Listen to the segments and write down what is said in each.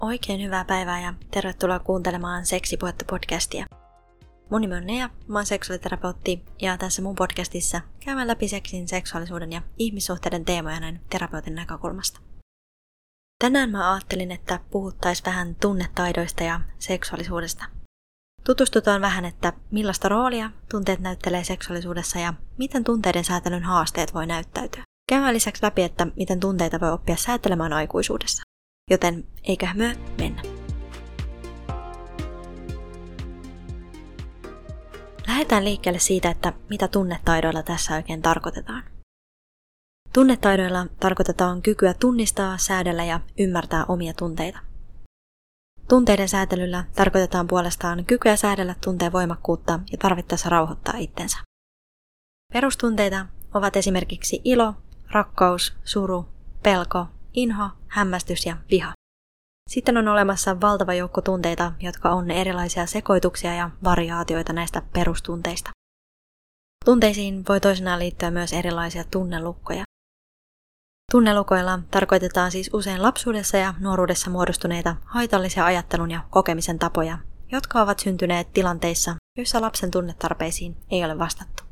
Oikein hyvää päivää ja tervetuloa kuuntelemaan Seksipuhetta podcastia. Mun nimi on Nea, mä oon seksuaaliterapeutti ja tässä mun podcastissa käymään läpi seksin, seksuaalisuuden ja ihmissuhteiden teemoja näin terapeutin näkökulmasta. Tänään mä ajattelin, että puhuttais vähän tunnetaidoista ja seksuaalisuudesta. Tutustutaan vähän, että millaista roolia tunteet näyttelee seksuaalisuudessa ja miten tunteiden säätelyn haasteet voi näyttäytyä. Käydään lisäksi läpi, että miten tunteita voi oppia säätelemään aikuisuudessa. Joten eiköhän myö mennä. Lähdetään liikkeelle siitä, että mitä tunnetaidoilla tässä oikein tarkoitetaan. Tunnetaidoilla tarkoitetaan kykyä tunnistaa, säädellä ja ymmärtää omia tunteita. Tunteiden säätelyllä tarkoitetaan puolestaan kykyä säädellä tunteen voimakkuutta ja tarvittaessa rauhoittaa itsensä. Perustunteita ovat esimerkiksi ilo, rakkaus, suru, pelko, inho, hämmästys ja viha. Sitten on olemassa valtava joukko tunteita, jotka on erilaisia sekoituksia ja variaatioita näistä perustunteista. Tunteisiin voi toisinaan liittyä myös erilaisia tunnelukkoja. Tunnelukoilla tarkoitetaan siis usein lapsuudessa ja nuoruudessa muodostuneita haitallisia ajattelun ja kokemisen tapoja, jotka ovat syntyneet tilanteissa, joissa lapsen tunnetarpeisiin ei ole vastattu.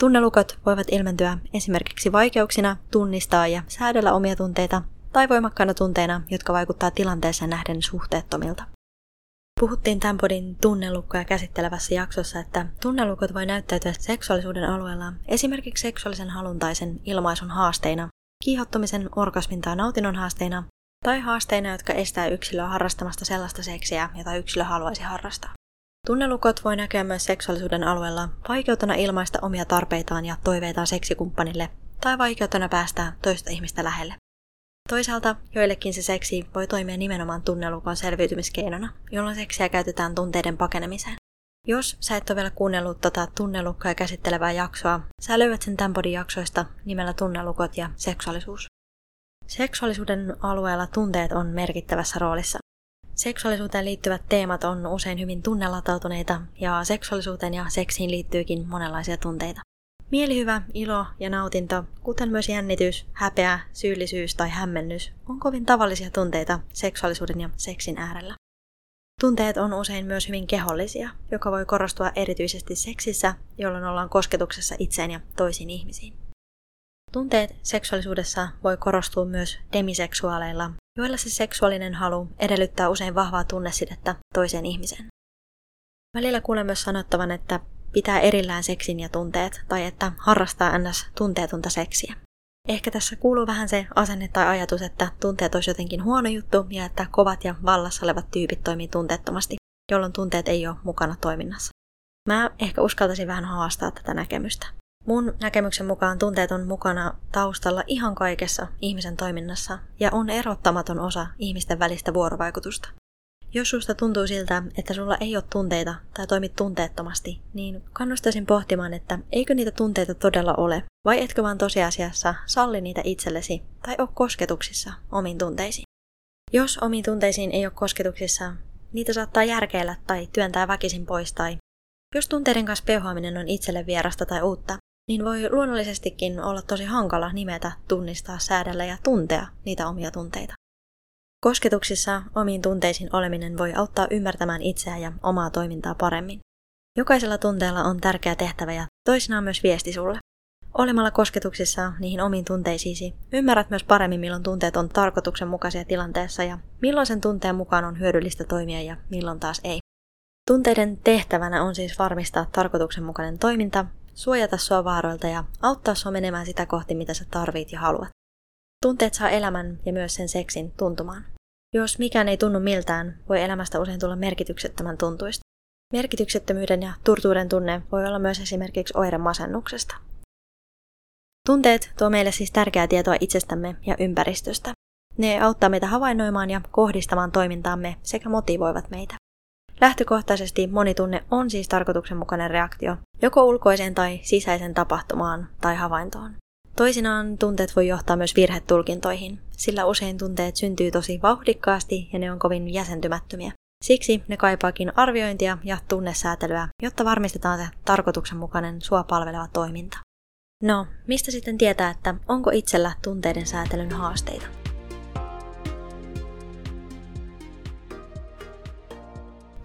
Tunnelukot voivat ilmentyä esimerkiksi vaikeuksina tunnistaa ja säädellä omia tunteita tai voimakkaina tunteina, jotka vaikuttaa tilanteeseen nähden suhteettomilta. Puhuttiin tämän podin tunnelukkoja käsittelevässä jaksossa, että tunnelukot voi näyttäytyä seksuaalisuuden alueella esimerkiksi seksuaalisen haluntaisen ilmaisun haasteina, kiihottumisen, orgasmin tai nautinnon haasteina, tai haasteina, jotka estää yksilöä harrastamasta sellaista seksiä, jota yksilö haluaisi harrastaa. Tunnelukot voi näkyä myös seksuaalisuuden alueella vaikeutena ilmaista omia tarpeitaan ja toiveitaan seksikumppanille tai vaikeutena päästä toista ihmistä lähelle. Toisaalta joillekin se seksi voi toimia nimenomaan tunnelukon selviytymiskeinona, jolloin seksiä käytetään tunteiden pakenemiseen. Jos sä et ole vielä kuunnellut tota tunnelukkoa käsittelevää jaksoa, sä löydät sen tämän jaksoista nimellä tunnelukot ja seksuaalisuus. Seksuaalisuuden alueella tunteet on merkittävässä roolissa. Seksuaalisuuteen liittyvät teemat on usein hyvin tunnelatautuneita ja seksuaalisuuteen ja seksiin liittyykin monenlaisia tunteita. Mielihyvä, ilo ja nautinto, kuten myös jännitys, häpeä, syyllisyys tai hämmennys, on kovin tavallisia tunteita seksuaalisuuden ja seksin äärellä. Tunteet on usein myös hyvin kehollisia, joka voi korostua erityisesti seksissä, jolloin ollaan kosketuksessa itseen ja toisiin ihmisiin. Tunteet seksuaalisuudessa voi korostua myös demiseksuaaleilla, joilla se seksuaalinen halu edellyttää usein vahvaa tunnesidettä toiseen ihmiseen. Välillä kuulen myös sanottavan, että pitää erillään seksin ja tunteet, tai että harrastaa ns. tunteetonta seksiä. Ehkä tässä kuuluu vähän se asenne tai ajatus, että tunteet olisi jotenkin huono juttu ja että kovat ja vallassa olevat tyypit toimii tunteettomasti, jolloin tunteet ei ole mukana toiminnassa. Mä ehkä uskaltaisin vähän haastaa tätä näkemystä. Mun näkemyksen mukaan tunteet on mukana taustalla ihan kaikessa ihmisen toiminnassa ja on erottamaton osa ihmisten välistä vuorovaikutusta. Jos susta tuntuu siltä, että sulla ei ole tunteita tai toimit tunteettomasti, niin kannustaisin pohtimaan, että eikö niitä tunteita todella ole, vai etkö vaan tosiasiassa salli niitä itsellesi tai ole kosketuksissa omiin tunteisiin. Jos omiin tunteisiin ei ole kosketuksissa, niitä saattaa järkeillä tai työntää väkisin pois tai jos tunteiden kanssa peuhaaminen on itselle vierasta tai uutta, niin voi luonnollisestikin olla tosi hankala nimetä, tunnistaa, säädellä ja tuntea niitä omia tunteita. Kosketuksissa omiin tunteisiin oleminen voi auttaa ymmärtämään itseä ja omaa toimintaa paremmin. Jokaisella tunteella on tärkeä tehtävä ja toisinaan myös viesti sulle. Olemalla kosketuksissa niihin omiin tunteisiisi, ymmärrät myös paremmin, milloin tunteet on tarkoituksenmukaisia tilanteessa ja milloin sen tunteen mukaan on hyödyllistä toimia ja milloin taas ei. Tunteiden tehtävänä on siis varmistaa tarkoituksenmukainen toiminta, suojata sua vaaroilta ja auttaa sua menemään sitä kohti, mitä sä tarvit ja haluat. Tunteet saa elämän ja myös sen seksin tuntumaan. Jos mikään ei tunnu miltään, voi elämästä usein tulla merkityksettömän tuntuista. Merkityksettömyyden ja turtuuden tunne voi olla myös esimerkiksi oire masennuksesta. Tunteet tuo meille siis tärkeää tietoa itsestämme ja ympäristöstä. Ne auttaa meitä havainnoimaan ja kohdistamaan toimintaamme sekä motivoivat meitä. Lähtökohtaisesti monitunne on siis tarkoituksenmukainen reaktio, joko ulkoiseen tai sisäisen tapahtumaan tai havaintoon. Toisinaan tunteet voi johtaa myös virhetulkintoihin, sillä usein tunteet syntyy tosi vauhdikkaasti ja ne on kovin jäsentymättömiä. Siksi ne kaipaakin arviointia ja tunnesäätelyä, jotta varmistetaan se tarkoituksenmukainen sua palveleva toiminta. No, mistä sitten tietää, että onko itsellä tunteiden säätelyn haasteita?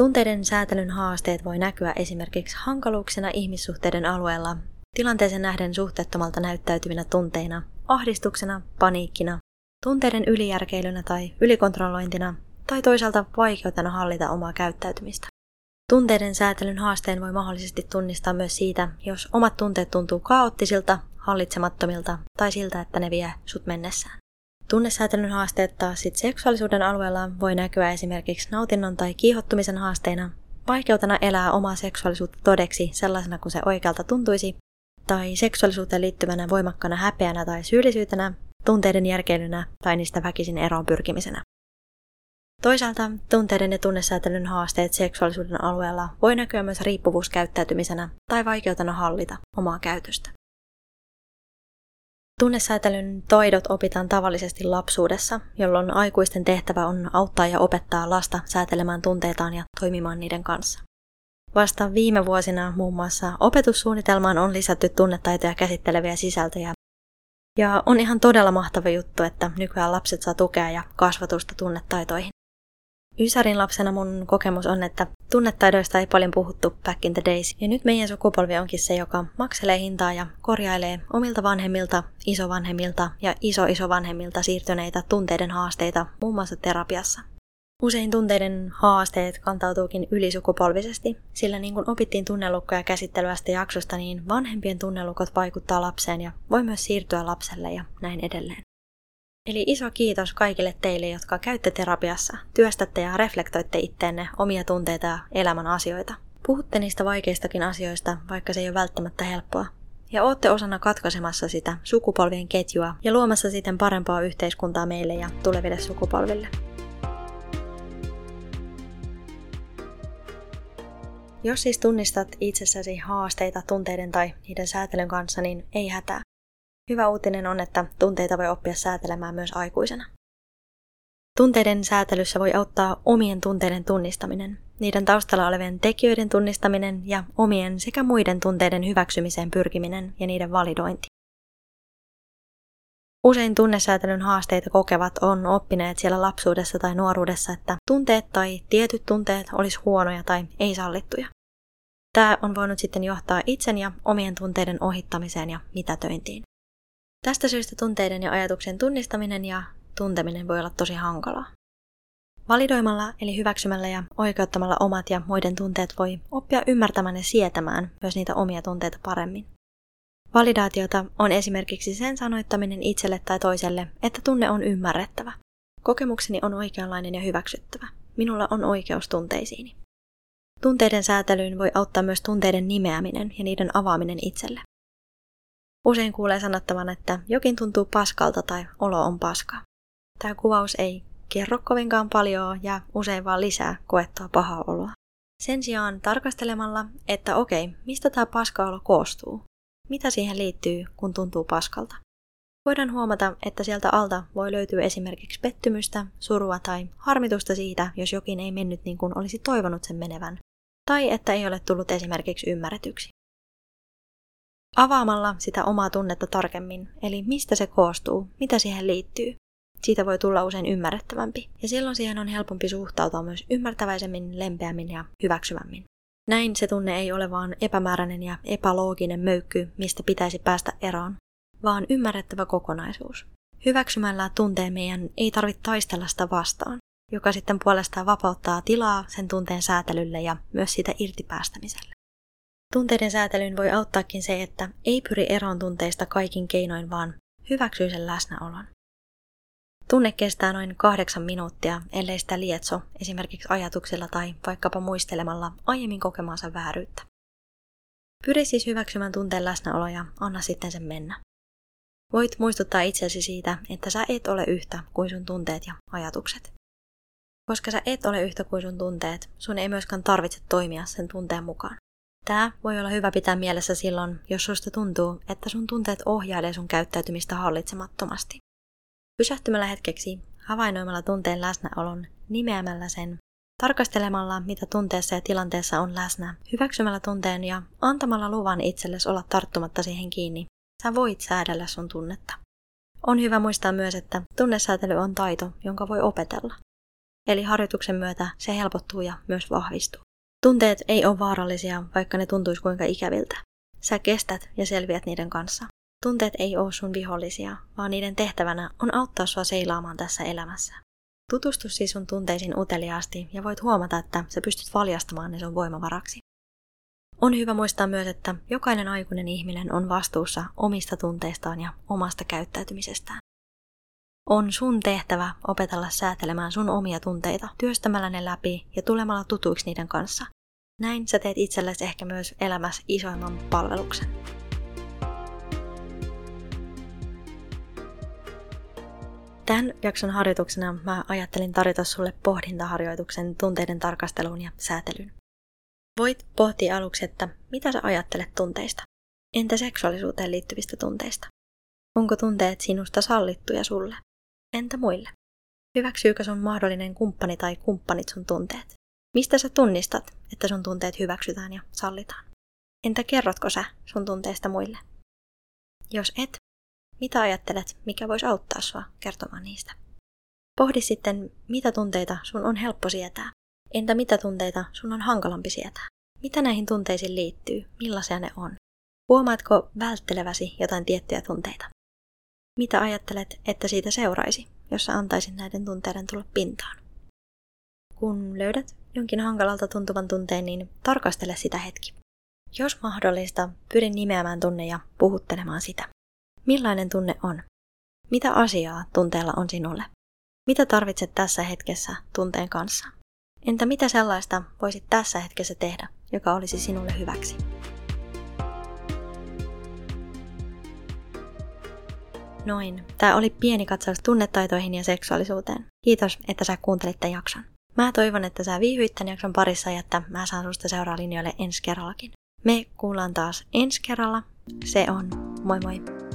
Tunteiden säätelyn haasteet voi näkyä esimerkiksi hankaluuksena ihmissuhteiden alueella, tilanteeseen nähden suhteettomalta näyttäytyvinä tunteina, ahdistuksena, paniikkina, tunteiden ylijärkeilynä tai ylikontrollointina tai toisaalta vaikeutena hallita omaa käyttäytymistä. Tunteiden säätelyn haasteen voi mahdollisesti tunnistaa myös siitä, jos omat tunteet tuntuu kaoottisilta, hallitsemattomilta tai siltä, että ne vie sut mennessään. Tunnesäätelyn haasteet taas sit seksuaalisuuden alueella voi näkyä esimerkiksi nautinnon tai kiihottumisen haasteina, vaikeutena elää omaa seksuaalisuutta todeksi sellaisena kuin se oikealta tuntuisi, tai seksuaalisuuteen liittyvänä voimakkana häpeänä tai syyllisyytenä, tunteiden järkeilynä tai niistä väkisin eroon pyrkimisenä. Toisaalta tunteiden ja tunnesäätelyn haasteet seksuaalisuuden alueella voi näkyä myös riippuvuuskäyttäytymisenä tai vaikeutena hallita omaa käytöstä. Tunnesäätelyn taidot opitaan tavallisesti lapsuudessa, jolloin aikuisten tehtävä on auttaa ja opettaa lasta säätelemään tunteitaan ja toimimaan niiden kanssa. Vasta viime vuosina muun muassa opetussuunnitelmaan on lisätty tunnetaitoja käsitteleviä sisältöjä. Ja on ihan todella mahtava juttu, että nykyään lapset saa tukea ja kasvatusta tunnetaitoihin. Ysärin lapsena mun kokemus on, että tunnetaidoista ei paljon puhuttu back in the days, ja nyt meidän sukupolvi onkin se, joka makselee hintaa ja korjailee omilta vanhemmilta, isovanhemmilta ja iso-isovanhemmilta siirtyneitä tunteiden haasteita muun muassa terapiassa. Usein tunteiden haasteet kantautuukin ylisukupolvisesti, sillä niin kuin opittiin tunnelukkoja käsittelyästä jaksosta, niin vanhempien tunnelukot vaikuttaa lapseen ja voi myös siirtyä lapselle ja näin edelleen. Eli iso kiitos kaikille teille, jotka käytte terapiassa, työstätte ja reflektoitte itteenne omia tunteita ja elämän asioita. Puhutte niistä vaikeistakin asioista, vaikka se ei ole välttämättä helppoa. Ja ootte osana katkaisemassa sitä sukupolvien ketjua ja luomassa siten parempaa yhteiskuntaa meille ja tuleville sukupolville. Jos siis tunnistat itsessäsi haasteita tunteiden tai niiden säätelyn kanssa, niin ei hätää. Hyvä uutinen on, että tunteita voi oppia säätelemään myös aikuisena. Tunteiden säätelyssä voi auttaa omien tunteiden tunnistaminen, niiden taustalla olevien tekijöiden tunnistaminen ja omien sekä muiden tunteiden hyväksymiseen pyrkiminen ja niiden validointi. Usein tunnesäätelyn haasteita kokevat on oppineet siellä lapsuudessa tai nuoruudessa, että tunteet tai tietyt tunteet olisi huonoja tai ei sallittuja. Tämä on voinut sitten johtaa itsen ja omien tunteiden ohittamiseen ja mitätöintiin. Tästä syystä tunteiden ja ajatuksen tunnistaminen ja tunteminen voi olla tosi hankalaa. Validoimalla eli hyväksymällä ja oikeuttamalla omat ja muiden tunteet voi oppia ymmärtämään ja sietämään myös niitä omia tunteita paremmin. Validaatiota on esimerkiksi sen sanoittaminen itselle tai toiselle, että tunne on ymmärrettävä. Kokemukseni on oikeanlainen ja hyväksyttävä. Minulla on oikeus tunteisiini. Tunteiden säätelyyn voi auttaa myös tunteiden nimeäminen ja niiden avaaminen itselle. Usein kuulee sanottavan, että jokin tuntuu paskalta tai olo on paska. Tämä kuvaus ei kerro kovinkaan paljon ja usein vaan lisää koettua pahaa oloa. Sen sijaan tarkastelemalla, että okei, mistä tämä paskaolo koostuu? Mitä siihen liittyy, kun tuntuu paskalta? Voidaan huomata, että sieltä alta voi löytyä esimerkiksi pettymystä, surua tai harmitusta siitä, jos jokin ei mennyt niin kuin olisi toivonut sen menevän, tai että ei ole tullut esimerkiksi ymmärretyksi. Avaamalla sitä omaa tunnetta tarkemmin, eli mistä se koostuu, mitä siihen liittyy, siitä voi tulla usein ymmärrettävämpi, ja silloin siihen on helpompi suhtautua myös ymmärtäväisemmin, lempeämmin ja hyväksyvämmin. Näin se tunne ei ole vaan epämääräinen ja epälooginen möykky, mistä pitäisi päästä eroon, vaan ymmärrettävä kokonaisuus. Hyväksymällä tunteen meidän ei tarvitse taistella sitä vastaan, joka sitten puolestaan vapauttaa tilaa sen tunteen säätelylle ja myös siitä irtipäästämiselle. Tunteiden säätelyyn voi auttaakin se, että ei pyri eroon tunteista kaikin keinoin, vaan hyväksyy sen läsnäolon. Tunne kestää noin kahdeksan minuuttia, ellei sitä lietso, esimerkiksi ajatuksilla tai vaikkapa muistelemalla aiemmin kokemansa vääryyttä. Pyri siis hyväksymään tunteen läsnäolo ja anna sitten sen mennä. Voit muistuttaa itsesi siitä, että sä et ole yhtä kuin sun tunteet ja ajatukset. Koska sä et ole yhtä kuin sun tunteet, sun ei myöskään tarvitse toimia sen tunteen mukaan. Tämä voi olla hyvä pitää mielessä silloin, jos susta tuntuu, että sun tunteet ohjailee sun käyttäytymistä hallitsemattomasti. Pysähtymällä hetkeksi, havainnoimalla tunteen läsnäolon, nimeämällä sen, tarkastelemalla, mitä tunteessa ja tilanteessa on läsnä, hyväksymällä tunteen ja antamalla luvan itsellesi olla tarttumatta siihen kiinni, sä voit säädellä sun tunnetta. On hyvä muistaa myös, että tunnesäätely on taito, jonka voi opetella. eli harjoituksen myötä se helpottuu ja myös vahvistuu. Tunteet ei ole vaarallisia, vaikka ne tuntuisi kuinka ikäviltä. Sä kestät ja selviät niiden kanssa. Tunteet ei ole sun vihollisia, vaan niiden tehtävänä on auttaa sua seilaamaan tässä elämässä. Tutustu siis sun tunteisiin uteliaasti ja voit huomata, että sä pystyt valjastamaan ne sun voimavaraksi. On hyvä muistaa myös, että jokainen aikuinen ihminen on vastuussa omista tunteistaan ja omasta käyttäytymisestään. On sun tehtävä opetella säätelemään sun omia tunteita, työstämällä ne läpi ja tulemalla tutuiksi niiden kanssa. Näin sä teet itsellesi ehkä myös elämässä isoimman palveluksen. Tämän jakson harjoituksena mä ajattelin tarjota sulle pohdintaharjoituksen tunteiden tarkasteluun ja säätelyyn. Voit pohtia aluksi, että mitä sä ajattelet tunteista. Entä seksuaalisuuteen liittyvistä tunteista? Onko tunteet sinusta sallittuja sulle? Entä muille? Hyväksyykö sun mahdollinen kumppani tai kumppanit sun tunteet? Mistä sä tunnistat, että sun tunteet hyväksytään ja sallitaan? Entä kerrotko sä sun tunteista muille? Jos et, mitä ajattelet, mikä voisi auttaa sua kertomaan niistä? Pohdi sitten, mitä tunteita sun on helppo sietää. Entä mitä tunteita sun on hankalampi sietää? Mitä näihin tunteisiin liittyy? Millaisia ne on? Huomaatko vältteleväsi jotain tiettyjä tunteita? Mitä ajattelet, että siitä seuraisi, jos sä antaisit näiden tunteiden tulla pintaan? Kun löydät jonkin hankalalta tuntuvan tunteen, niin tarkastele sitä hetki. Jos mahdollista, pyri nimeämään tunne ja puhuttelemaan sitä. Millainen tunne on? Mitä asiaa tunteella on sinulle? Mitä tarvitset tässä hetkessä tunteen kanssa? Entä mitä sellaista voisit tässä hetkessä tehdä, joka olisi sinulle hyväksi? Noin. Tämä oli pieni katsaus tunnetaitoihin ja seksuaalisuuteen. Kiitos, että sä kuuntelit tämän jakson. Mä toivon, että sä viihyit tämän jakson parissa ja että mä saan susta seuraa linjoille ensi kerrallakin. Me kuullaan taas ensi kerralla. Se on moi moi!